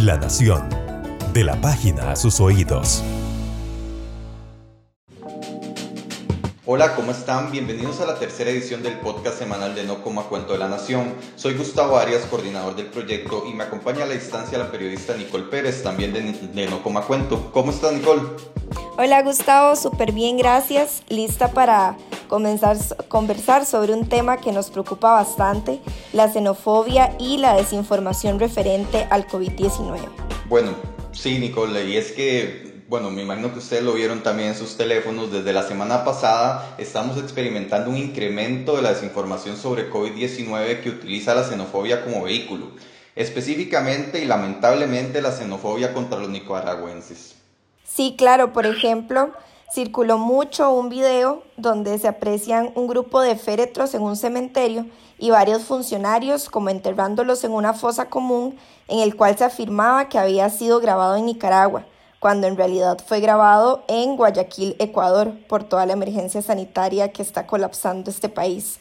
La Nación. De la página a sus oídos. Hola, ¿cómo están? Bienvenidos a la tercera edición del podcast semanal de No Coma Cuento de la Nación. Soy Gustavo Arias, coordinador del proyecto, y me acompaña a la distancia la periodista Nicole Pérez, también de, de No Coma Cuento. ¿Cómo estás, Nicole? Hola, Gustavo, súper bien, gracias. Lista para comenzar a conversar sobre un tema que nos preocupa bastante, la xenofobia y la desinformación referente al COVID-19. Bueno, sí, Nicole, y es que bueno, me imagino que ustedes lo vieron también en sus teléfonos, desde la semana pasada estamos experimentando un incremento de la desinformación sobre COVID-19 que utiliza la xenofobia como vehículo, específicamente y lamentablemente la xenofobia contra los nicaragüenses. Sí, claro, por ejemplo, circuló mucho un video donde se aprecian un grupo de féretros en un cementerio y varios funcionarios como enterrándolos en una fosa común en el cual se afirmaba que había sido grabado en Nicaragua cuando en realidad fue grabado en Guayaquil, Ecuador, por toda la emergencia sanitaria que está colapsando este país.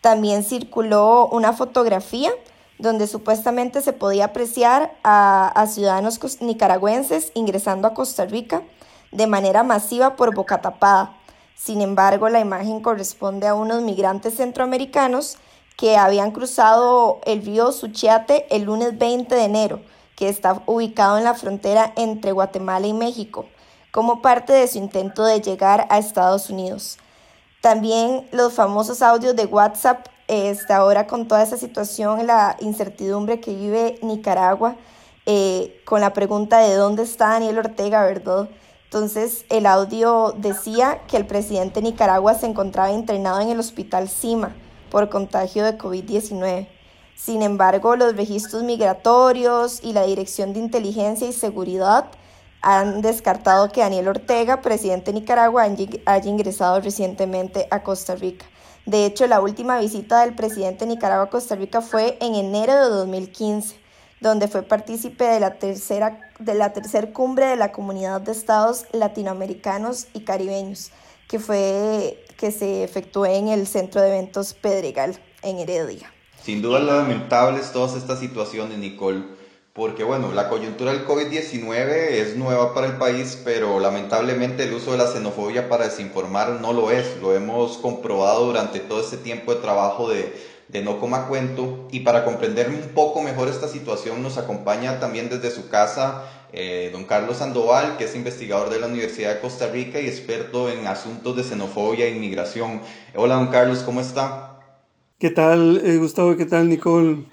También circuló una fotografía donde supuestamente se podía apreciar a, ciudadanos nicaragüenses ingresando a Costa Rica de manera masiva por boca tapada. Sin embargo, la imagen corresponde a unos migrantes centroamericanos que habían cruzado el río Suchiate el lunes 20 de enero que está ubicado en la frontera entre Guatemala y México, como parte de su intento de llegar a Estados Unidos. También los famosos audios de WhatsApp, este, ahora con toda esa situación, la incertidumbre que vive Nicaragua, eh, con la pregunta de dónde está Daniel Ortega, ¿verdad? Entonces el audio decía que el presidente de Nicaragua se encontraba internado en el hospital CIMA por contagio de COVID-19. Sin embargo, los registros migratorios y la Dirección de Inteligencia y Seguridad han descartado que Daniel Ortega, presidente de Nicaragua, haya ingresado recientemente a Costa Rica. De hecho, la última visita del presidente de Nicaragua a Costa Rica fue en enero de 2015, donde fue partícipe de la tercera de la tercer cumbre de la Comunidad de Estados Latinoamericanos y Caribeños, que fue que se efectuó en el Centro de Eventos Pedregal en Heredia. Sin duda lamentables todas estas situaciones, Nicole, porque bueno, la coyuntura del COVID-19 es nueva para el país, pero lamentablemente el uso de la xenofobia para desinformar no lo es. Lo hemos comprobado durante todo este tiempo de trabajo de, de No Coma Cuento. Y para comprender un poco mejor esta situación nos acompaña también desde su casa eh, don Carlos Sandoval, que es investigador de la Universidad de Costa Rica y experto en asuntos de xenofobia e inmigración. Hola, don Carlos, ¿cómo está? ¿Qué tal, eh, Gustavo? ¿Qué tal, Nicole?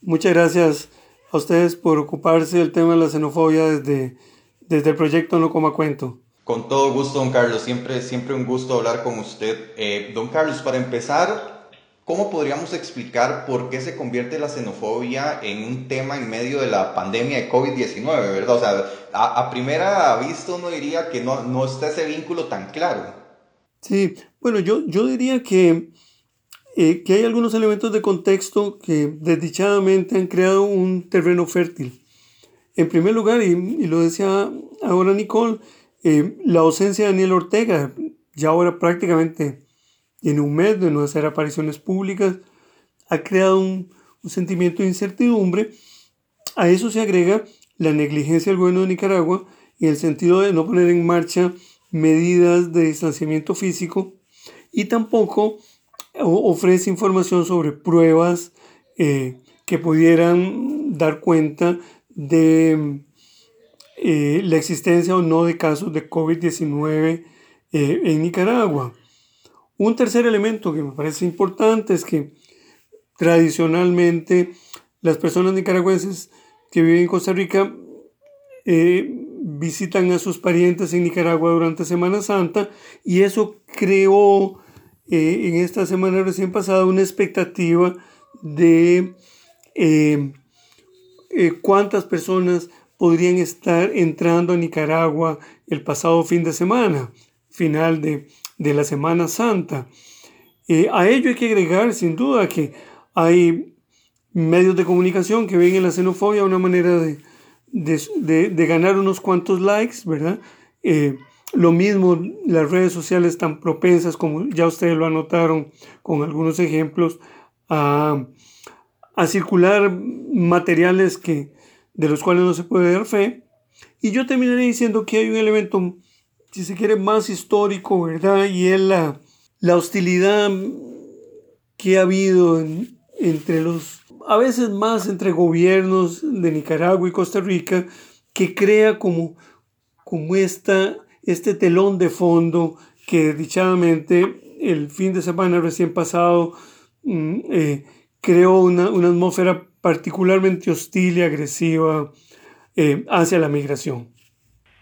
Muchas gracias a ustedes por ocuparse del tema de la xenofobia desde, desde el proyecto No Coma Cuento. Con todo gusto, don Carlos. Siempre, siempre un gusto hablar con usted. Eh, don Carlos, para empezar, ¿cómo podríamos explicar por qué se convierte la xenofobia en un tema en medio de la pandemia de COVID-19, verdad? O sea, a, primera vista uno diría que no, no está ese vínculo tan claro. Sí, bueno, yo, yo diría que eh, que hay algunos elementos de contexto que desdichadamente han creado un terreno fértil. En primer lugar, y, lo decía ahora Nicole, eh, la ausencia de Daniel Ortega, ya ahora prácticamente en un mes de no hacer apariciones públicas, ha creado un, un sentimiento de incertidumbre. A eso se agrega la negligencia del gobierno de Nicaragua en el sentido de no poner en marcha medidas de distanciamiento físico y tampoco ofrece información sobre pruebas eh, que pudieran dar cuenta de eh, la existencia o no de casos de COVID-19 eh, en Nicaragua. Un tercer elemento que me parece importante es que tradicionalmente las personas nicaragüenses que viven en Costa Rica visitan a sus parientes en Nicaragua durante Semana Santa y eso creó eh, en esta semana recién pasada una expectativa de eh, eh, cuántas personas podrían estar entrando a Nicaragua el pasado fin de semana, final de, la Semana Santa. a ello hay que agregar sin duda que hay medios de comunicación que ven en la xenofobia una manera de, de ganar unos cuantos likes, ¿verdad? Lo mismo, las redes sociales están propensas, como ya ustedes lo anotaron con algunos ejemplos, a, circular materiales que de los cuales no se puede dar fe. Y yo terminaré diciendo que hay un elemento, si se quiere, más histórico, ¿verdad? Y es la, la hostilidad que ha habido entre los, a veces más entre gobiernos de Nicaragua y Costa Rica, que crea como, como esta, este telón de fondo que dichadamente el fin de semana recién pasado mm, eh, creó una, una, atmósfera particularmente hostil y agresiva eh, hacia la migración.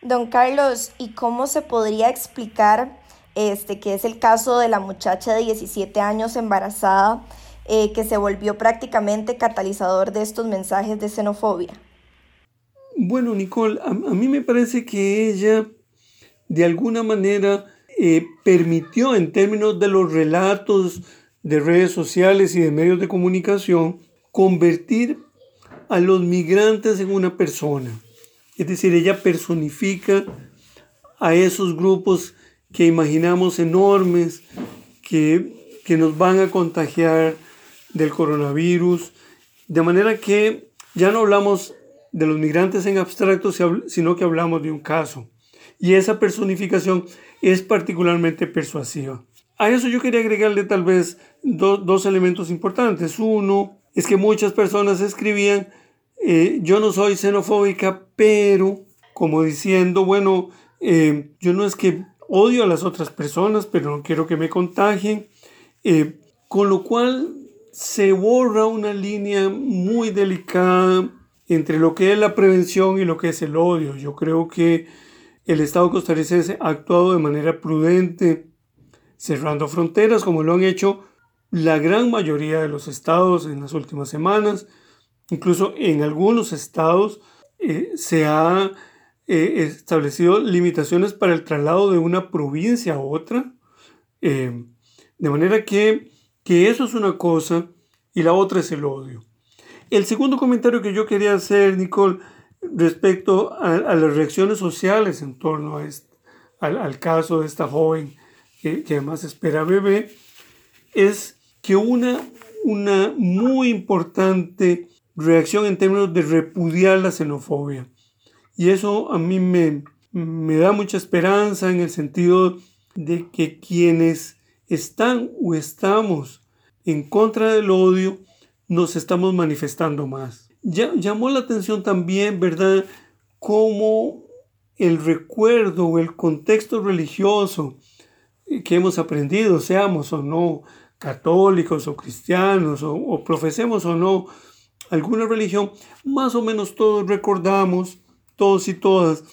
Don Carlos, ¿y cómo se podría explicar este, que es el caso de la muchacha de 17 años embarazada eh, que se volvió prácticamente catalizador de estos mensajes de xenofobia? Bueno, Nicole, a, mí me parece que ella de alguna manera eh, permitió en términos de los relatos de redes sociales y de medios de comunicación convertir a los migrantes en una persona. Es decir, ella personifica a esos grupos que imaginamos enormes, que, que nos van a contagiar del coronavirus, de manera que ya no hablamos de los migrantes en abstracto, sino que hablamos de un caso. Y esa personificación es particularmente persuasiva. A eso yo quería agregarle tal vez dos elementos importantes. Uno es que muchas personas escribían, eh, yo no soy xenofóbica, pero como diciendo, bueno, eh, yo no es que odio a las otras personas, pero no quiero que me contagien, eh, con lo cual se borra una línea muy delicada entre lo que es la prevención y lo que es el odio. Yo creo que el Estado costarricense ha actuado de manera prudente, cerrando fronteras como lo han hecho la gran mayoría de los estados en las últimas semanas. Incluso en algunos estados eh, se ha eh, establecido limitaciones para el traslado de una provincia a otra. Eh, de manera que, que eso es una cosa y la otra es el odio. El segundo comentario que yo quería hacer, Nicole, respecto a, las reacciones sociales en torno a este, al, caso de esta joven que, que, además espera bebé, es que una, una muy importante reacción en términos de repudiar la xenofobia. Y eso a mí me, me da mucha esperanza en el sentido de que quienes están o estamos en contra del odio nos estamos manifestando más. Llamó la atención también, ¿verdad?, cómo el recuerdo o el contexto religioso que hemos aprendido, seamos o no católicos o cristianos o, profesemos o no alguna religión, más o menos todos recordamos, todos y todas,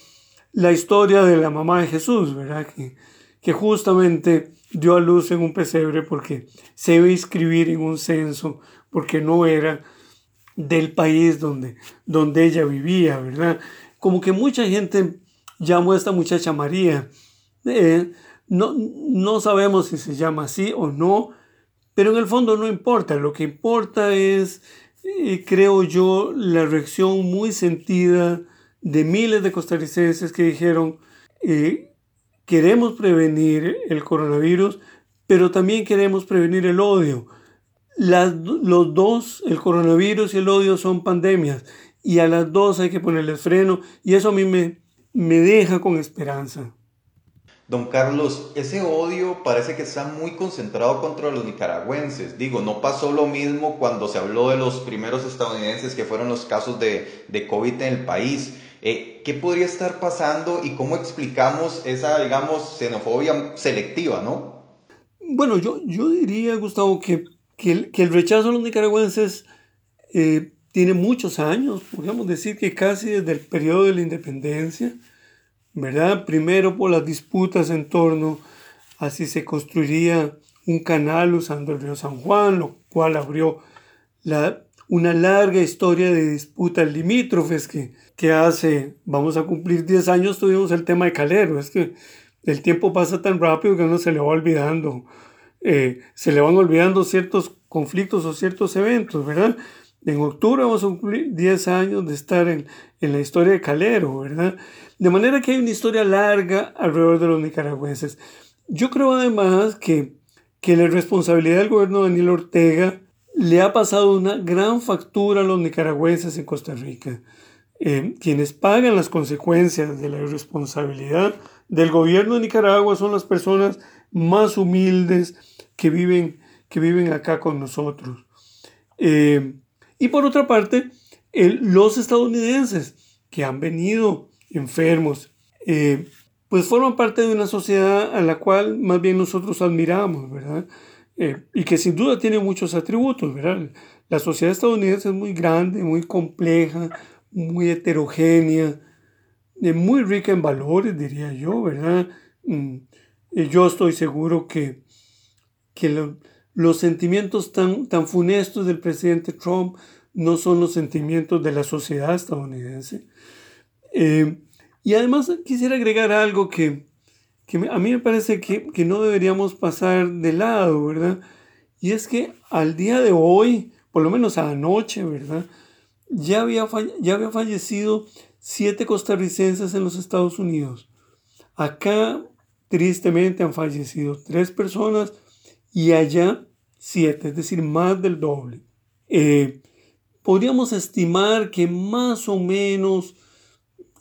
la historia de la mamá de Jesús, ¿verdad? Que, que justamente dio a luz en un pesebre porque se iba a inscribir en un censo porque no era del país donde, donde ella vivía, ¿verdad? Como que mucha gente llamó a esta muchacha María. Eh, no, no sabemos si se llama así o no, pero en el fondo no importa. Lo que importa es, eh, creo yo, la reacción muy sentida de miles de costarricenses que dijeron, eh, queremos prevenir el coronavirus, pero también queremos prevenir el odio los dos, el coronavirus y el odio, son pandemias y a las dos hay que ponerle freno y eso a mí me, me deja con esperanza. Don Carlos, ese odio parece que está muy concentrado contra los nicaragüenses. Digo, no pasó lo mismo cuando se habló de los primeros estadounidenses que fueron los casos de, de COVID en el país. Eh, ¿Qué podría estar pasando y cómo explicamos esa, digamos, xenofobia selectiva, no? Bueno, yo, yo diría, Gustavo, que que el, rechazo a los nicaragüenses eh, tiene muchos años, podríamos decir que casi desde el periodo de la independencia, ¿verdad? Primero por las disputas en torno a si se construiría un canal usando el río San Juan, lo cual abrió la, una larga historia de disputas limítrofes que, que hace, vamos a cumplir 10 años, tuvimos el tema de Calero, es que el tiempo pasa tan rápido que uno se le va olvidando eh, se le van olvidando ciertos conflictos o ciertos eventos, ¿verdad? En octubre vamos a cumplir 10 años de estar en, en, la historia de Calero, ¿verdad? De manera que hay una historia larga alrededor de los nicaragüenses. Yo creo además que, que la responsabilidad del gobierno de Daniel Ortega le ha pasado una gran factura a los nicaragüenses en Costa Rica. eh, quienes pagan las consecuencias de la irresponsabilidad del gobierno de Nicaragua son las personas más humildes que viven, que viven acá con nosotros. Eh, y por otra parte, los estadounidenses que han venido enfermos, eh, pues forman parte de una sociedad a la cual más bien nosotros admiramos, ¿verdad? Eh, y que sin duda tiene muchos atributos, ¿verdad? La sociedad estadounidense es muy grande, muy compleja, muy heterogénea, muy rica en valores, diría yo, ¿verdad? Yo estoy seguro que, que los sentimientos tan, tan funestos del presidente Trump no son los sentimientos de la sociedad estadounidense. Eh, y además quisiera agregar algo que, a mí me parece que, no deberíamos pasar de lado, ¿verdad? Y es que al día de hoy, por lo menos anoche, ¿verdad? Ya había, ya había fallecido siete costarricenses en los Estados Unidos. Acá, tristemente, han fallecido tres personas y allá siete, es decir, más del doble. Eh, podríamos estimar que más o menos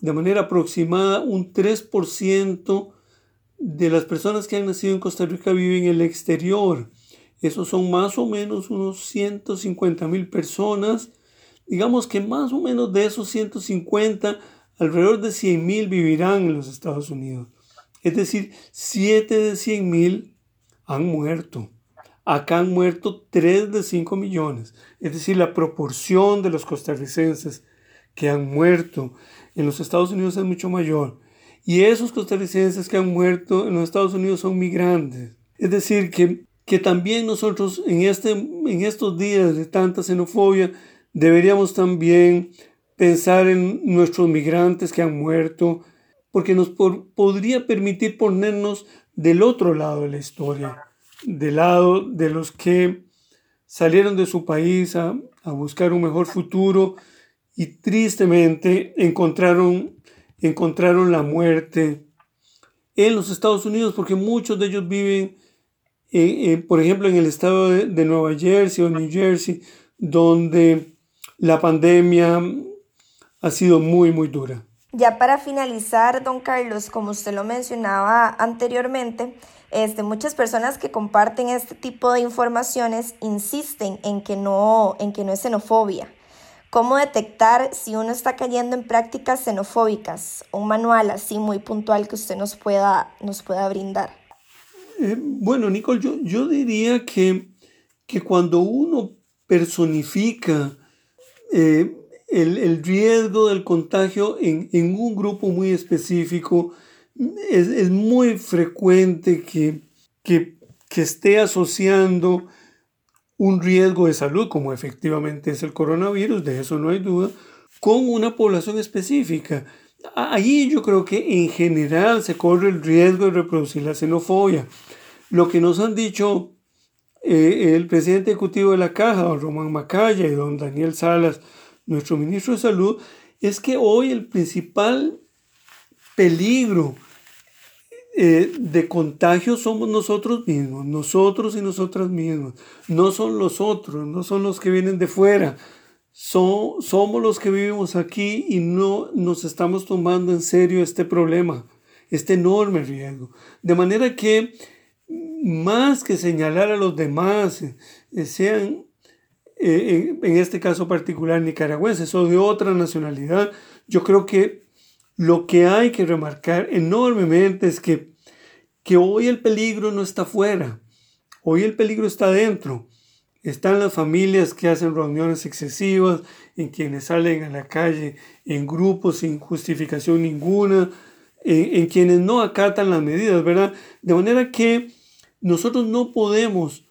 de manera aproximada un 3% de las personas que han nacido en Costa Rica viven en el exterior. Esos son más o menos unos 150 mil personas. Digamos que más o menos de esos 150, alrededor de 100 mil vivirán en los Estados Unidos. Es decir, 7 de 100 mil han muerto. Acá han muerto 3 de 5 millones. Es decir, la proporción de los costarricenses que han muerto en los Estados Unidos es mucho mayor. Y esos costarricenses que han muerto en los Estados Unidos son migrantes. Es decir, que, que también nosotros en, este, en estos días de tanta xenofobia deberíamos también pensar en nuestros migrantes que han muerto, porque nos podría permitir ponernos del otro lado de la historia, del lado de los que salieron de su país a, buscar un mejor futuro y tristemente encontraron, encontraron la muerte en los Estados Unidos porque muchos de ellos viven, eh, eh, por ejemplo, en el estado de, de, Nueva Jersey o New Jersey, donde la pandemia ha sido muy, muy dura. Ya para finalizar, don Carlos, como usted lo mencionaba anteriormente, este, muchas personas que comparten este tipo de informaciones insisten en que no, en que no es xenofobia. ¿Cómo detectar si uno está cayendo en prácticas xenofóbicas? Un manual así muy puntual que usted nos pueda, nos pueda brindar. Eh, bueno, Nicole, yo, yo diría que, que cuando uno personifica eh, el, riesgo del contagio en, un grupo muy específico, es, muy frecuente que, que, que esté asociando un riesgo de salud, como efectivamente es el coronavirus, de eso no hay duda, con una población específica. Allí yo creo que en general se corre el riesgo de reproducir la xenofobia. Lo que nos han dicho eh, el presidente ejecutivo de la Caja, don Román Macaya y don Daniel Salas, nuestro ministro de Salud, es que hoy el principal peligro eh, de contagio somos nosotros mismos, nosotros y nosotras mismas. No son los otros, no son los que vienen de fuera. Son, somos los que vivimos aquí y no nos estamos tomando en serio este problema, este enorme riesgo. De manera que más que señalar a los demás, eh, sean en este caso particular nicaragüenses o de otra nacionalidad, yo creo que lo que hay que remarcar enormemente es que, que hoy el peligro no está fuera, hoy el peligro está dentro. Están las familias que hacen reuniones excesivas, en quienes salen a la calle en grupos sin justificación ninguna, en, en quienes no acatan las medidas, ¿verdad? De manera que nosotros no podemos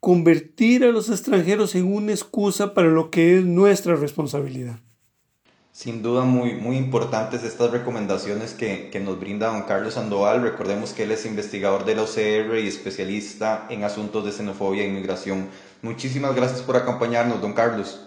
convertir a los extranjeros en una excusa para lo que es nuestra responsabilidad. Sin duda muy, muy importantes estas recomendaciones que, que, nos brinda don Carlos Sandoval. Recordemos que él es investigador de la OCR y especialista en asuntos de xenofobia e inmigración. Muchísimas gracias por acompañarnos, don Carlos.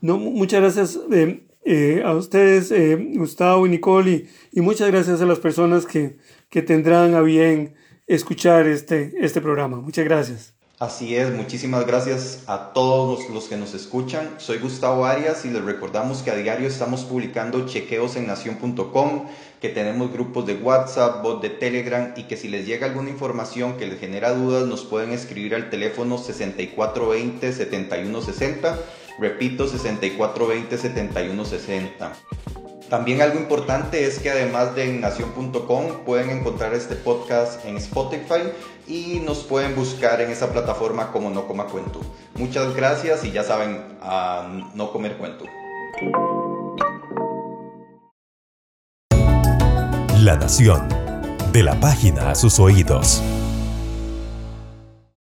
No, muchas gracias eh, eh, a ustedes, eh, Gustavo y Nicole, y, muchas gracias a las personas que, que tendrán a bien escuchar este, este programa. Muchas gracias. Así es, muchísimas gracias a todos los que nos escuchan. Soy Gustavo Arias y les recordamos que a diario estamos publicando chequeos en nación.com, que tenemos grupos de WhatsApp, bot de Telegram y que si les llega alguna información que les genera dudas nos pueden escribir al teléfono 6420-7160. Repito, 6420-7160. También algo importante es que además de en nación.com pueden encontrar este podcast en Spotify y nos pueden buscar en esa plataforma como No Coma Cuento. Muchas gracias y ya saben, a no comer cuento. La Nación. De la página a sus oídos.